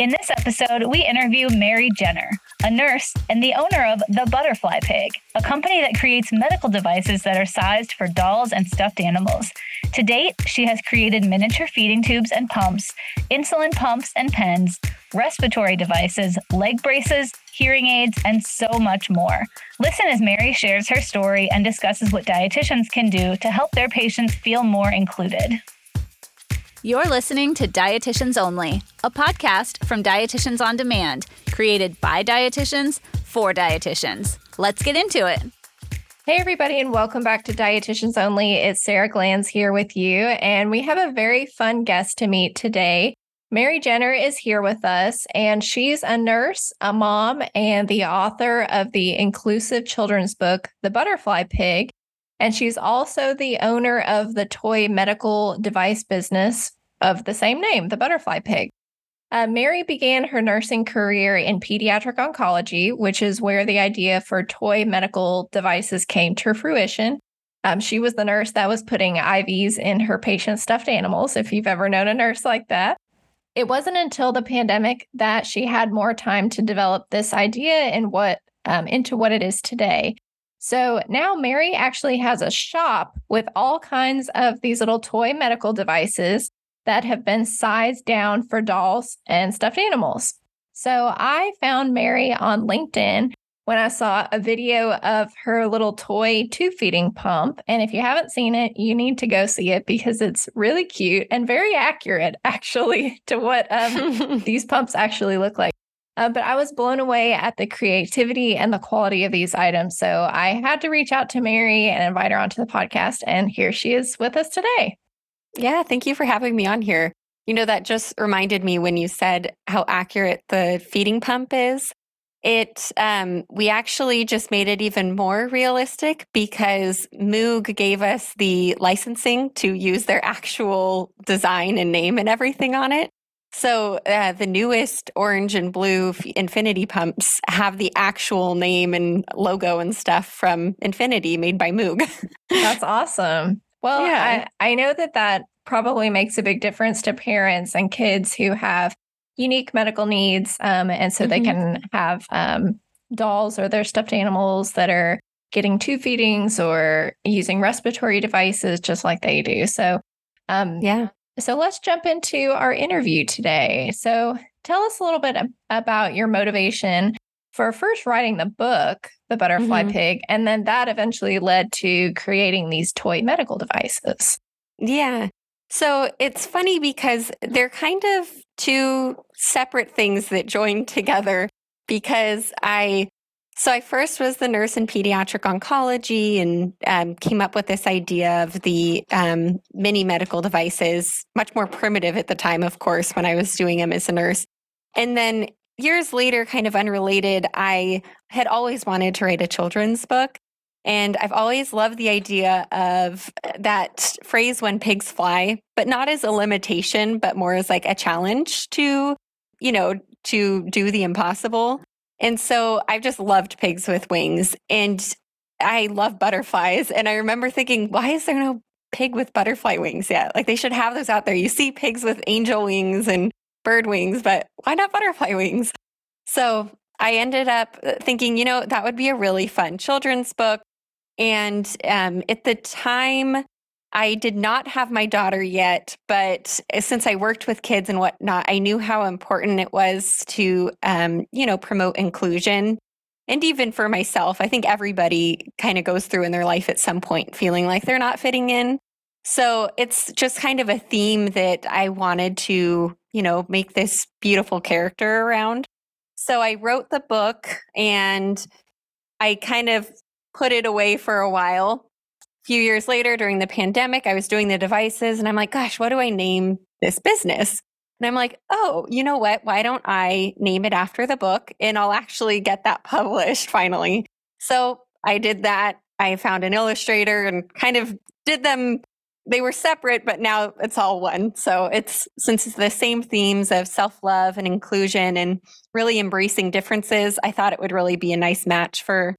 In this episode, we interview Mary Jenner, a nurse and the owner of The Butterfly Pig, a company that creates medical devices that are sized for dolls and stuffed animals. To date, she has created miniature feeding tubes and pumps, insulin pumps and pens, respiratory devices, leg braces, hearing aids, and so much more. Listen as Mary shares her story and discusses what dietitians can do to help their patients feel more included. You're listening to Dietitians Only, a podcast from Dietitians on Demand, created by dietitians for dietitians. Let's get into it. Hey, everybody, and welcome back to Dietitians Only. It's Sarah Glanz here with you, and we have a very fun guest to meet today. Mary Jenner is here with us, and she's a nurse, a mom, and the author of the inclusive children's book, The Butterfly Pig. And she's also the owner of the toy medical device business of the same name, the Butterfly Pig. Uh, Mary began her nursing career in pediatric oncology, which is where the idea for toy medical devices came to fruition. Um, she was the nurse that was putting IVs in her patient's stuffed animals, if you've ever known a nurse like that. It wasn't until the pandemic that she had more time to develop this idea and what um, into what it is today. So now Mary actually has a shop with all kinds of these little toy medical devices that have been sized down for dolls and stuffed animals. So I found Mary on LinkedIn when I saw a video of her little toy tube feeding pump. And if you haven't seen it, you need to go see it because it's really cute and very accurate, actually, to what um, these pumps actually look like. Uh, but I was blown away at the creativity and the quality of these items. So I had to reach out to Mary and invite her onto the podcast. And here she is with us today. Yeah, thank you for having me on here. You know, that just reminded me when you said how accurate the feeding pump is. It, um, we actually just made it even more realistic because Moog gave us the licensing to use their actual design and name and everything on it. So uh, the newest orange and blue Infinity pumps have the actual name and logo and stuff from Infinity made by Moog. That's awesome. Well, yeah. I, I know that that probably makes a big difference to parents and kids who have unique medical needs. Um, and so mm-hmm. they can have um, dolls or their stuffed animals that are getting tube feedings or using respiratory devices just like they do. So, um, yeah. So let's jump into our interview today. So tell us a little bit about your motivation for first writing the book, The Butterfly mm-hmm. Pig, and then that eventually led to creating these toy medical devices. Yeah. So it's funny because they're kind of two separate things that join together because I so I first was the nurse in pediatric oncology and um, came up with this idea of the um, mini medical devices, much more primitive at the time, of course, when I was doing them as a nurse. And then years later, kind of unrelated, I had always wanted to write a children's book. And I've always loved the idea of that phrase when pigs fly, but not as a limitation, but more as like a challenge to, you know, to do the impossible. And so I've just loved pigs with wings and I love butterflies. And I remember thinking, why is there no pig with butterfly wings yet? Like they should have those out there. You see pigs with angel wings and bird wings, but why not butterfly wings? So I ended up uh, thinking, you know, that would be a really fun children's book. And um, at the time, I did not have my daughter yet, but uh, since I worked with kids and whatnot, I knew how important it was to, um, you know, promote inclusion. And even for myself, I think everybody kind of goes through in their life at some point feeling like they're not fitting in. So it's just kind of a theme that I wanted to, you know, make this beautiful character around. So I wrote the book and I kind of put it away for a while few years later during the pandemic, I was doing the devices and I'm like, gosh, what do I name this business? And I'm like, oh, you know what? Why don't I name it after the book and I'll actually get that published finally? So I did that. I found an illustrator and kind of did them. They were separate, but now it's all one. So it's since it's the same themes of self love and inclusion and really embracing differences, I thought it would really be a nice match for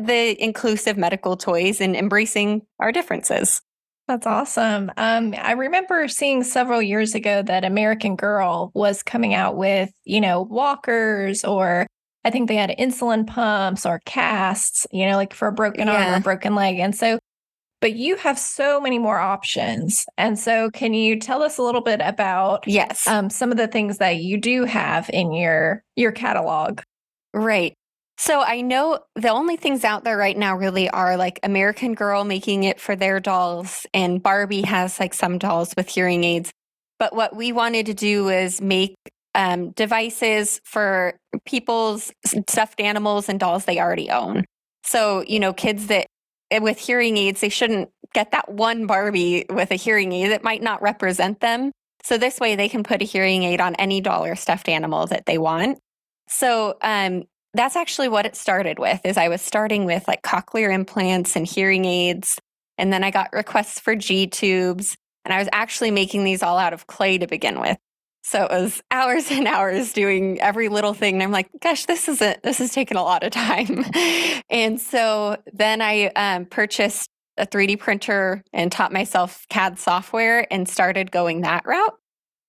the inclusive medical toys and embracing our differences. That's awesome. Um, I remember seeing several years ago that American Girl was coming out with, you know, walkers or I think they had insulin pumps or casts, you know, like for a broken yeah. arm or broken leg. And so, but you have so many more options. And so, can you tell us a little bit about yes um, some of the things that you do have in your your catalog? Right. So I know the only things out there right now really are like American Girl making it for their dolls, and Barbie has like some dolls with hearing aids. But what we wanted to do is make um, devices for people's stuffed animals and dolls they already own. So, you know, kids that eh, with hearing aids, they shouldn't get that one Barbie with a hearing aid that might not represent them. So this way they can put a hearing aid on any doll or stuffed animal that they want. So um, that's actually what it started with is I was starting with like cochlear implants and hearing aids. And then I got requests for G tubes. And I was actually making these all out of clay to begin with. So it was hours and hours doing every little thing. And I'm like, gosh, this isn't, this is taking a lot of time. and so then I um, purchased a 3D printer and taught myself CAD software and started going that route.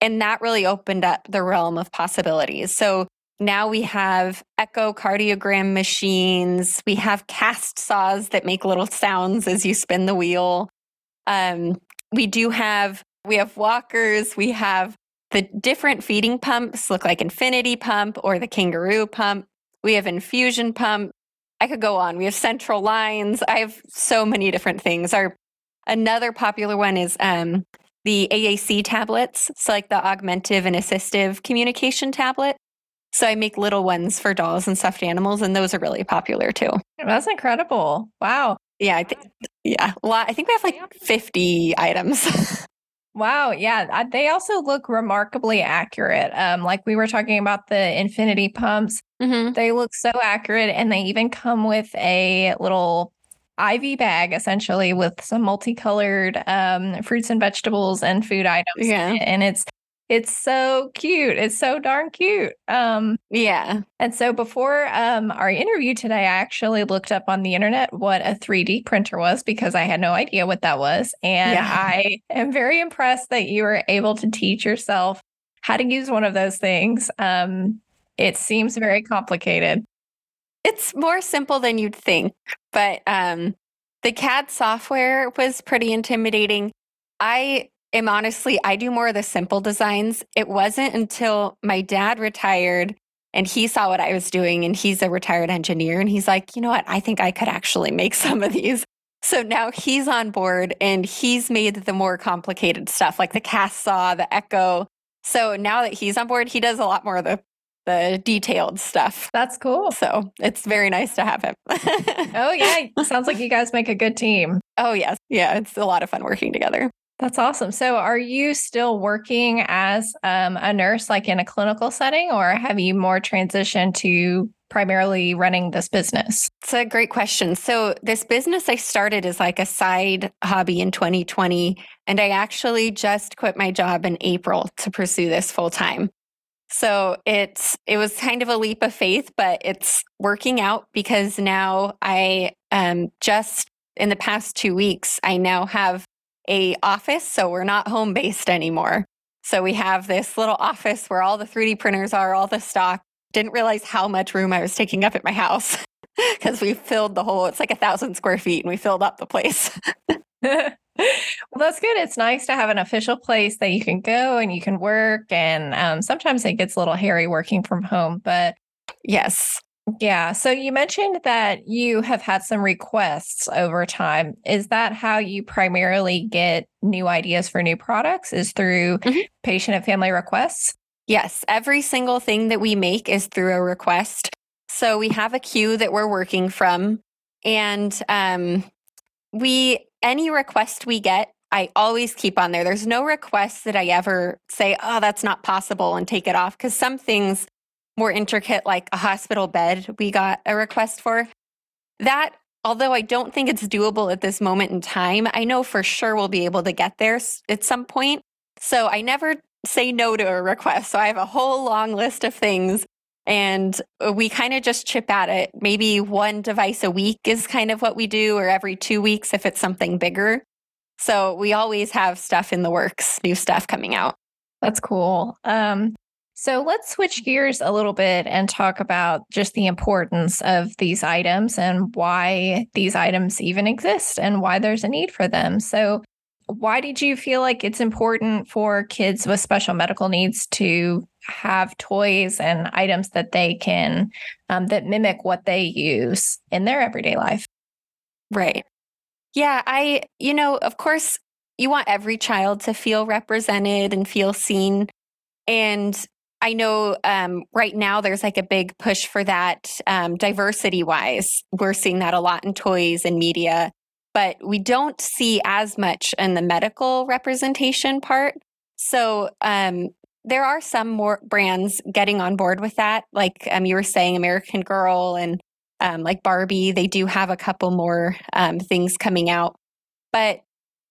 And that really opened up the realm of possibilities. So now we have echocardiogram machines. We have cast saws that make little sounds as you spin the wheel. Um, we do have we have walkers. We have the different feeding pumps look like Infinity Pump or the Kangaroo Pump. We have Infusion Pump. I could go on. We have Central Lines. I have so many different things. Our another popular one is um, the AAC tablets. So like the augmentive and assistive communication tablet. So I make little ones for dolls and stuffed animals, and those are really popular too. That's incredible! Wow. Yeah, I think yeah, a lot. I think we have like fifty items. Wow. Yeah. They also look remarkably accurate. Um, like we were talking about the infinity pumps, mm-hmm. they look so accurate. And they even come with a little IV bag essentially with some multicolored um, fruits and vegetables and food items. Yeah. And it's it's so cute. It's so darn cute. Um, yeah. And so before um, our interview today, I actually looked up on the internet what a 3D printer was because I had no idea what that was. And yeah. I am very impressed that you were able to teach yourself how to use one of those things. Um, it seems very complicated. It's more simple than you'd think, but um, the CAD software was pretty intimidating. I am honestly, I do more of the simple designs. It wasn't until my dad retired and he saw what I was doing and he's a retired engineer and he's like, you know what? I think I could actually make some of these. So now he's on board and he's made the more complicated stuff like the cast saw, the echo. So now that he's on board, he does a lot more of the the detailed stuff. That's cool. So it's very nice to have him. oh yeah, sounds like you guys make a good team. Oh yes, yeah, it's a lot of fun working together. That's awesome. So, are you still working as um, a nurse, like in a clinical setting, or have you more transitioned to primarily running this business? It's a great question. So, this business I started as like a side hobby in 2020, and I actually just quit my job in April to pursue this full time. So it's it was kind of a leap of faith, but it's working out because now I um just in the past two weeks I now have a office, so we're not home based anymore. So we have this little office where all the 3D printers are, all the stock. Didn't realize how much room I was taking up at my house because we filled the whole, it's like a thousand square feet and we filled up the place. well, that's good. It's nice to have an official place that you can go and you can work. And um, sometimes it gets a little hairy working from home, but yes, yeah. So you mentioned that you have had some requests over time. Is that how you primarily get new ideas for new products? Is through mm-hmm. patient and family requests? Yes. Every single thing that we make is through a request. So we have a queue that we're working from. And um, we, any request we get, I always keep on there. There's no request that I ever say, oh, that's not possible and take it off. Because some things more intricate, like a hospital bed, we got a request for. That, although I don't think it's doable at this moment in time, I know for sure we'll be able to get there at some point. So I never say no to a request. So I have a whole long list of things and we kind of just chip at it. Maybe one device a week is kind of what we do, or every two weeks if it's something bigger. So we always have stuff in the works, new stuff coming out. That's cool. Um, so let's switch gears a little bit and talk about just the importance of these items and why these items even exist and why there's a need for them. So, why did you feel like it's important for kids with special medical needs to have toys and items that they can um, that mimic what they use in their everyday life? Right. Yeah, I, you know, of course, you want every child to feel represented and feel seen. And I know um, right now there's like a big push for that um, diversity wise. We're seeing that a lot in toys and media, but we don't see as much in the medical representation part. So um, there are some more brands getting on board with that. Like um, you were saying, American Girl and um, like Barbie, they do have a couple more um, things coming out. But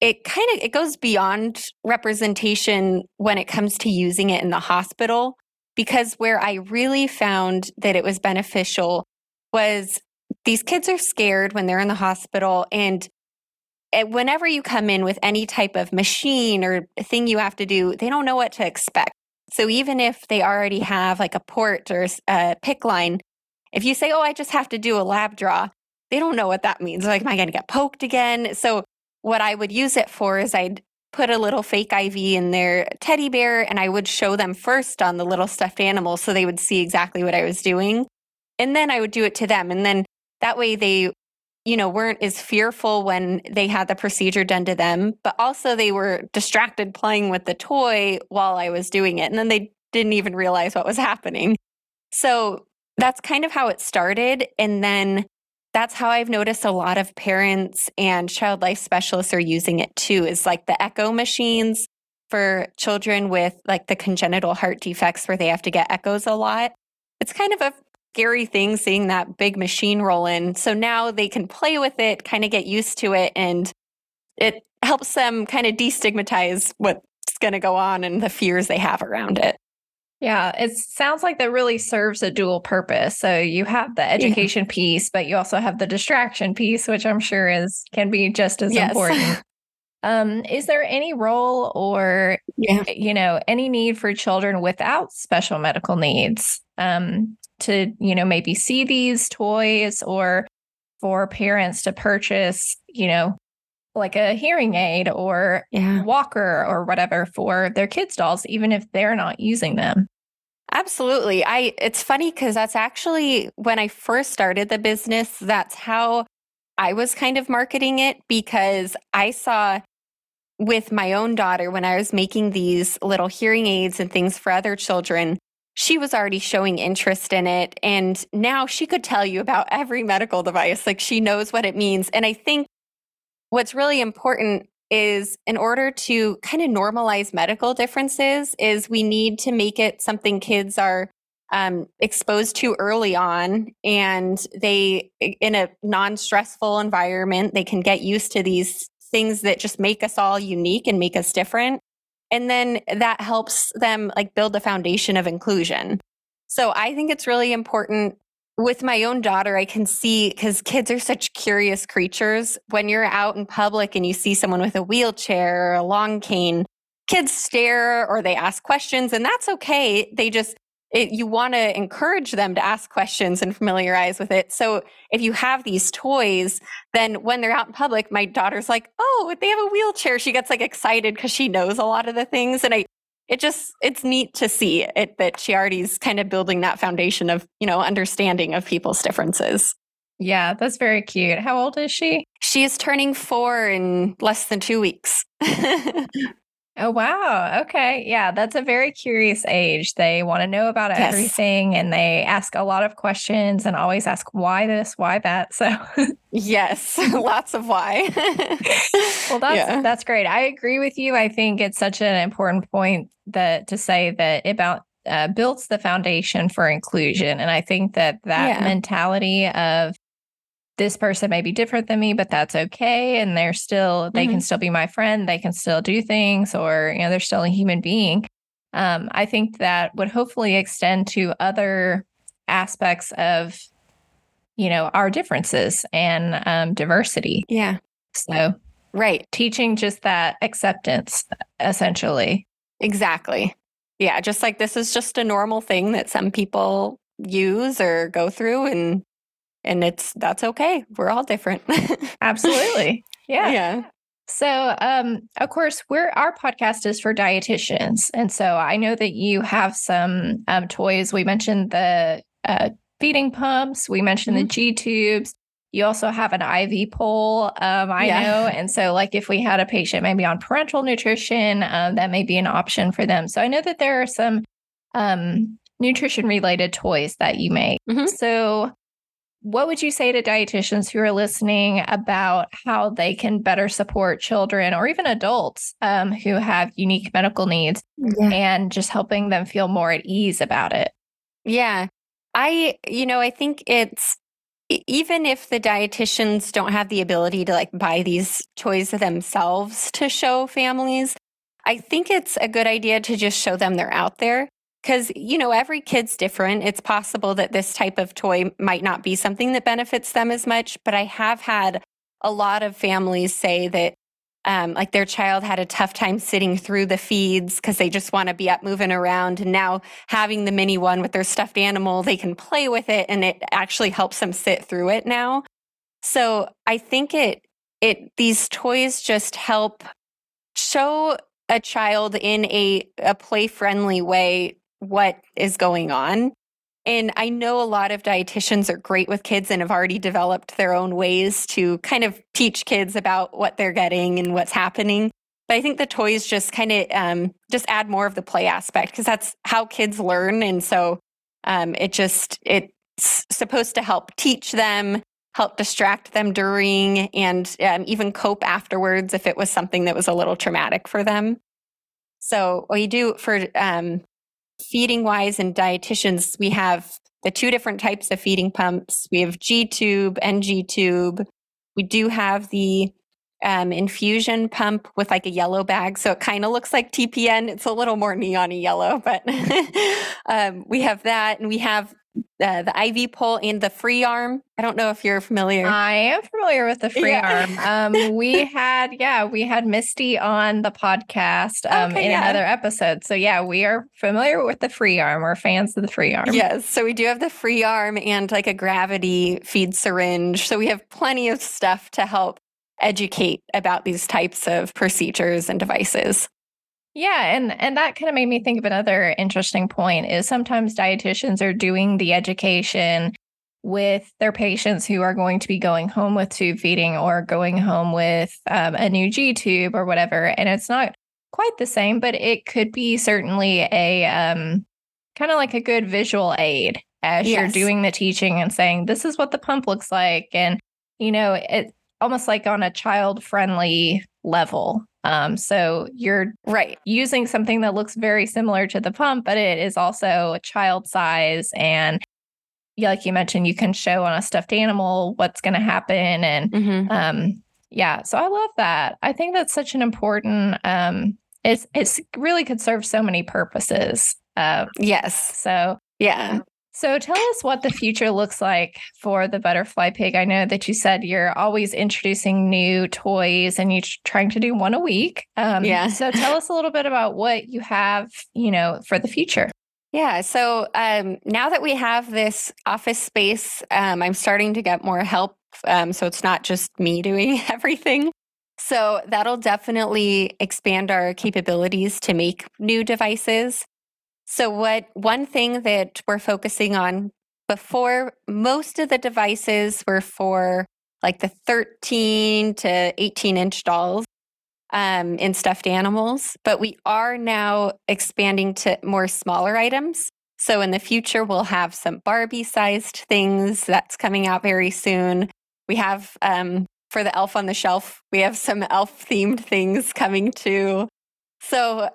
it kind of it goes beyond representation when it comes to using it in the hospital because where I really found that it was beneficial was these kids are scared when they're in the hospital and whenever you come in with any type of machine or thing you have to do, they don't know what to expect. So even if they already have like a port or a PICC line, if you say, "Oh, I just have to do a lab draw," they don't know what that means. Like, am I going to get poked again? So what I would use it for is I'd put a little fake IV in their teddy bear and I would show them first on the little stuffed animal so they would see exactly what I was doing. And then I would do it to them. And then that way they, you know, weren't as fearful when they had the procedure done to them, but also they were distracted playing with the toy while I was doing it. And then they didn't even realize what was happening. So that's kind of how it started. And then that's how I've noticed a lot of parents and child life specialists are using it too, is like the echo machines for children with like the congenital heart defects where they have to get echoes a lot. It's kind of a scary thing seeing that big machine roll in. So now they can play with it, kind of get used to it, and it helps them kind of destigmatize what's going to go on and the fears they have around it. Yeah, it sounds like that really serves a dual purpose. So you have the education yeah. piece, but you also have the distraction piece, which I'm sure is can be just as yes. important. Um, is there any role or yeah. you know any need for children without special medical needs um, to you know maybe see these toys or for parents to purchase you know like a hearing aid or yeah. walker or whatever for their kids dolls even if they're not using them Absolutely. I it's funny cuz that's actually when I first started the business, that's how I was kind of marketing it because I saw with my own daughter when I was making these little hearing aids and things for other children, she was already showing interest in it and now she could tell you about every medical device like she knows what it means and I think what's really important is in order to kind of normalize medical differences is we need to make it something kids are um, exposed to early on and they in a non-stressful environment they can get used to these things that just make us all unique and make us different. And then that helps them like build the foundation of inclusion. So i think it's really important with my own daughter, I can see because kids are such curious creatures. When you're out in public and you see someone with a wheelchair or a long cane, kids stare or they ask questions, and that's okay. They just, it, you want to encourage them to ask questions and familiarize with it. So if you have these toys, then when they're out in public, my daughter's like, oh, they have a wheelchair. She gets like excited because she knows a lot of the things. And I, it just it's neat to see it that she already's kind of building that foundation of you know understanding of people's differences. Yeah that's very cute. How old is she? She is turning four in less than two weeks Oh, wow. Okay. Yeah. That's a very curious age. They want to know about yes. everything and they ask a lot of questions and always ask why this, why that. So, yes, lots of why. well, that's, yeah. that's great. I agree with you. I think it's such an important point that to say that about uh, builds the foundation for inclusion. And I think that that yeah. mentality of this person may be different than me, but that's okay. And they're still, they mm-hmm. can still be my friend. They can still do things, or, you know, they're still a human being. Um, I think that would hopefully extend to other aspects of, you know, our differences and um, diversity. Yeah. So Right. Teaching just that acceptance, essentially. Exactly. Yeah. Just like this is just a normal thing that some people use or go through and and it's that's okay. We're all different. Absolutely. Yeah. yeah. So, um, of course, we're our podcast is for dietitians, and so I know that you have some um, toys. We mentioned the uh, feeding pumps. We mentioned Mhm. the G tubes. You also have an IV pole. Um, I Yeah. know, and so like if we had a patient maybe on parenteral nutrition, um, that may be an option for them. So I know that there are some um, nutrition related toys that you make. Mhm. So what would you say to dietitians who are listening about how they can better support children or even adults um, who have unique medical needs Yeah. and just helping them feel more at ease about it? Yeah. I, you know, I think it's even if the dietitians don't have the ability to like buy these toys themselves to show families, I think it's a good idea to just show them they're out there. Because, you know, every kid's different. It's possible that this type of toy might not be something that benefits them as much. But I have had a lot of families say that um, like their child had a tough time sitting through the feeds because they just want to be up moving around. And now having the mini one with their stuffed animal, they can play with it and it actually helps them sit through it now. So I think it it these toys just help show a child in a, a play friendly way what is going on. And I know a lot of dietitians are great with kids and have already developed their own ways to kind of teach kids about what they're getting and what's happening. But I think the toys just kind of um, just add more of the play aspect because that's how kids learn, and so um, it just it's supposed to help teach them, help distract them during, and um, even cope afterwards if it was something that was a little traumatic for them. So we do for um, feeding wise and dietitians, we have the two different types of feeding pumps. We have G tube and G tube. We do have the um, infusion pump with like a yellow bag. So it kind of looks like TPN. It's a little more neon yellow, but um, we have that. And we have uh, the IV pole and the free arm. I don't know if you're familiar. I am familiar with the free Yeah. arm. Um, we had, yeah, we had Misty on the podcast um, Okay, in yeah. another episode. So, yeah, we are familiar with the free arm. We're fans of the free arm. Yes. So we do have the free arm and like a gravity feed syringe. So we have plenty of stuff to help educate about these types of procedures and devices. Yeah, and and that kind of made me think of another interesting point is sometimes dietitians are doing the education with their patients who are going to be going home with tube feeding or going home with um, a new G tube or whatever, and it's not quite the same, but it could be certainly a um, kind of like a good visual aid as you're doing the teaching and saying this is what the pump looks like, and you know it almost like on a child friendly level. Um, so you're Right. using something that looks very similar to the pump, but it is also a child size. And like you mentioned, you can show on a stuffed animal what's going to happen. And hmm um, yeah, so I love that. I think that's such an important. Um, it's it's really could serve so many purposes. Uh, Yes. so Yeah. So tell us what the future looks like for the butterfly pig. I know that you said you're always introducing new toys and you're trying to do one a week. Um, Yeah. So tell us a little bit about what you have, you know, for the future. Yeah. So um, now that we have this office space, um, I'm starting to get more help. Um, so it's not just me doing everything. So that'll definitely expand our capabilities to make new devices. So, what one thing that we're focusing on before, most of the devices were for like the 13 to 18 inch dolls um, in stuffed animals, but we are now expanding to more smaller items. So in the future, we'll have some Barbie sized things that's coming out very soon. We have um, for the elf on the shelf, we have some elf themed things coming too. So,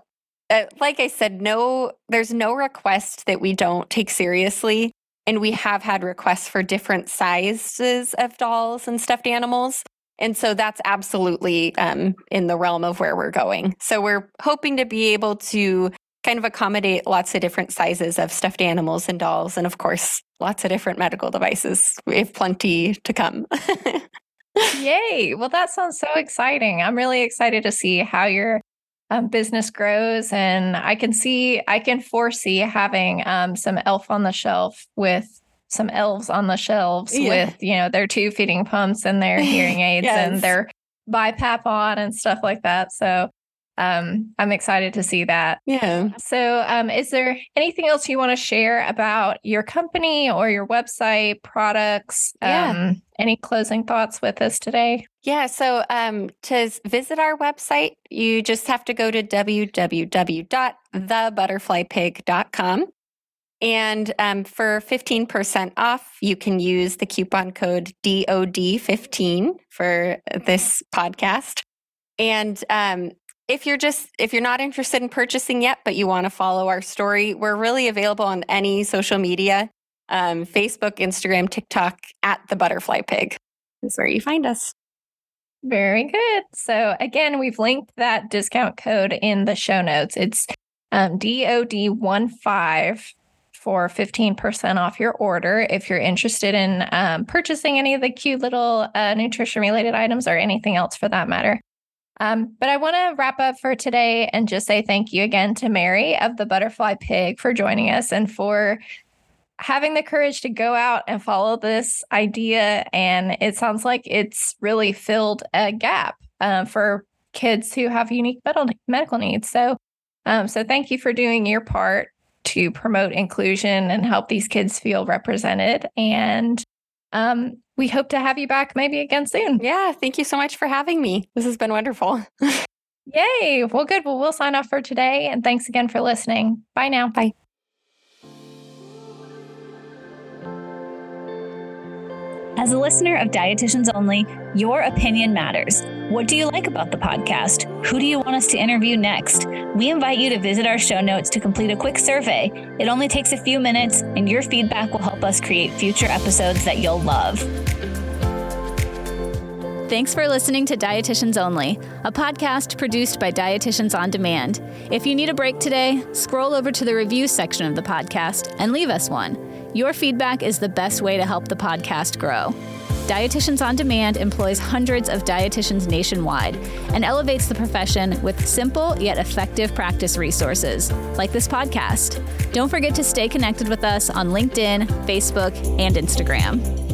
uh, like I said, no, there's no request that we don't take seriously. And we have had requests for different sizes of dolls and stuffed animals. And so that's absolutely um, in the realm of where we're going. So we're hoping to be able to kind of accommodate lots of different sizes of stuffed animals and dolls. And of course, lots of different medical devices. We have plenty to come. Yay. Well, that sounds so exciting. I'm really excited to see how your um, business grows. And I can see, I can foresee having um, some elf on the shelf with some elves on the shelves yeah. with, you know, their two feeding pumps and their hearing aids yes. and their BiPAP on and stuff like that. So um, I'm excited to see that. Yeah. So, um, is there anything else you want to share about your company or your website, products? Yeah. Um, any closing thoughts with us today? Yeah. So, um, to visit our website, you just have to go to www.thebutterflypig.com. And um, for 15% off, you can use the coupon code DOD15 for this podcast. And um, if you're just if you're not interested in purchasing yet but you want to follow our story we're really available on any social media um, facebook instagram tiktok at the butterfly pig is where you find us very good. So again we've linked that discount code in the show notes. It's um, dod15 for 15% off your order. If you're interested in um, purchasing any of the cute little uh, nutrition related items or anything else for that matter. Um, but I want to wrap up for today and just say thank you again to Mary of the Butterfly Pig for joining us and for having the courage to go out and follow this idea. And it sounds like it's really filled a gap uh, for kids who have unique medical needs. So, um, so thank you for doing your part to promote inclusion and help these kids feel represented. And um, we hope to have you back maybe again soon. Yeah. Thank you so much for having me. This has been wonderful. Yay. Well, good. Well, we'll sign off for today. And thanks again for listening. Bye now. Bye. As a listener of Dietitians Only, your opinion matters. What do you like about the podcast? Who do you want us to interview next? We invite you to visit our show notes to complete a quick survey. It only takes a few minutes, and your feedback will help us create future episodes that you'll love. Thanks for listening to Dietitians Only, a podcast produced by Dietitians on Demand. If you need a break today, scroll over to the review section of the podcast and leave us one. Your feedback is the best way to help the podcast grow. Dietitians on Demand employs hundreds of dietitians nationwide and elevates the profession with simple yet effective practice resources, like this podcast. Don't forget to stay connected with us on LinkedIn, Facebook, and Instagram.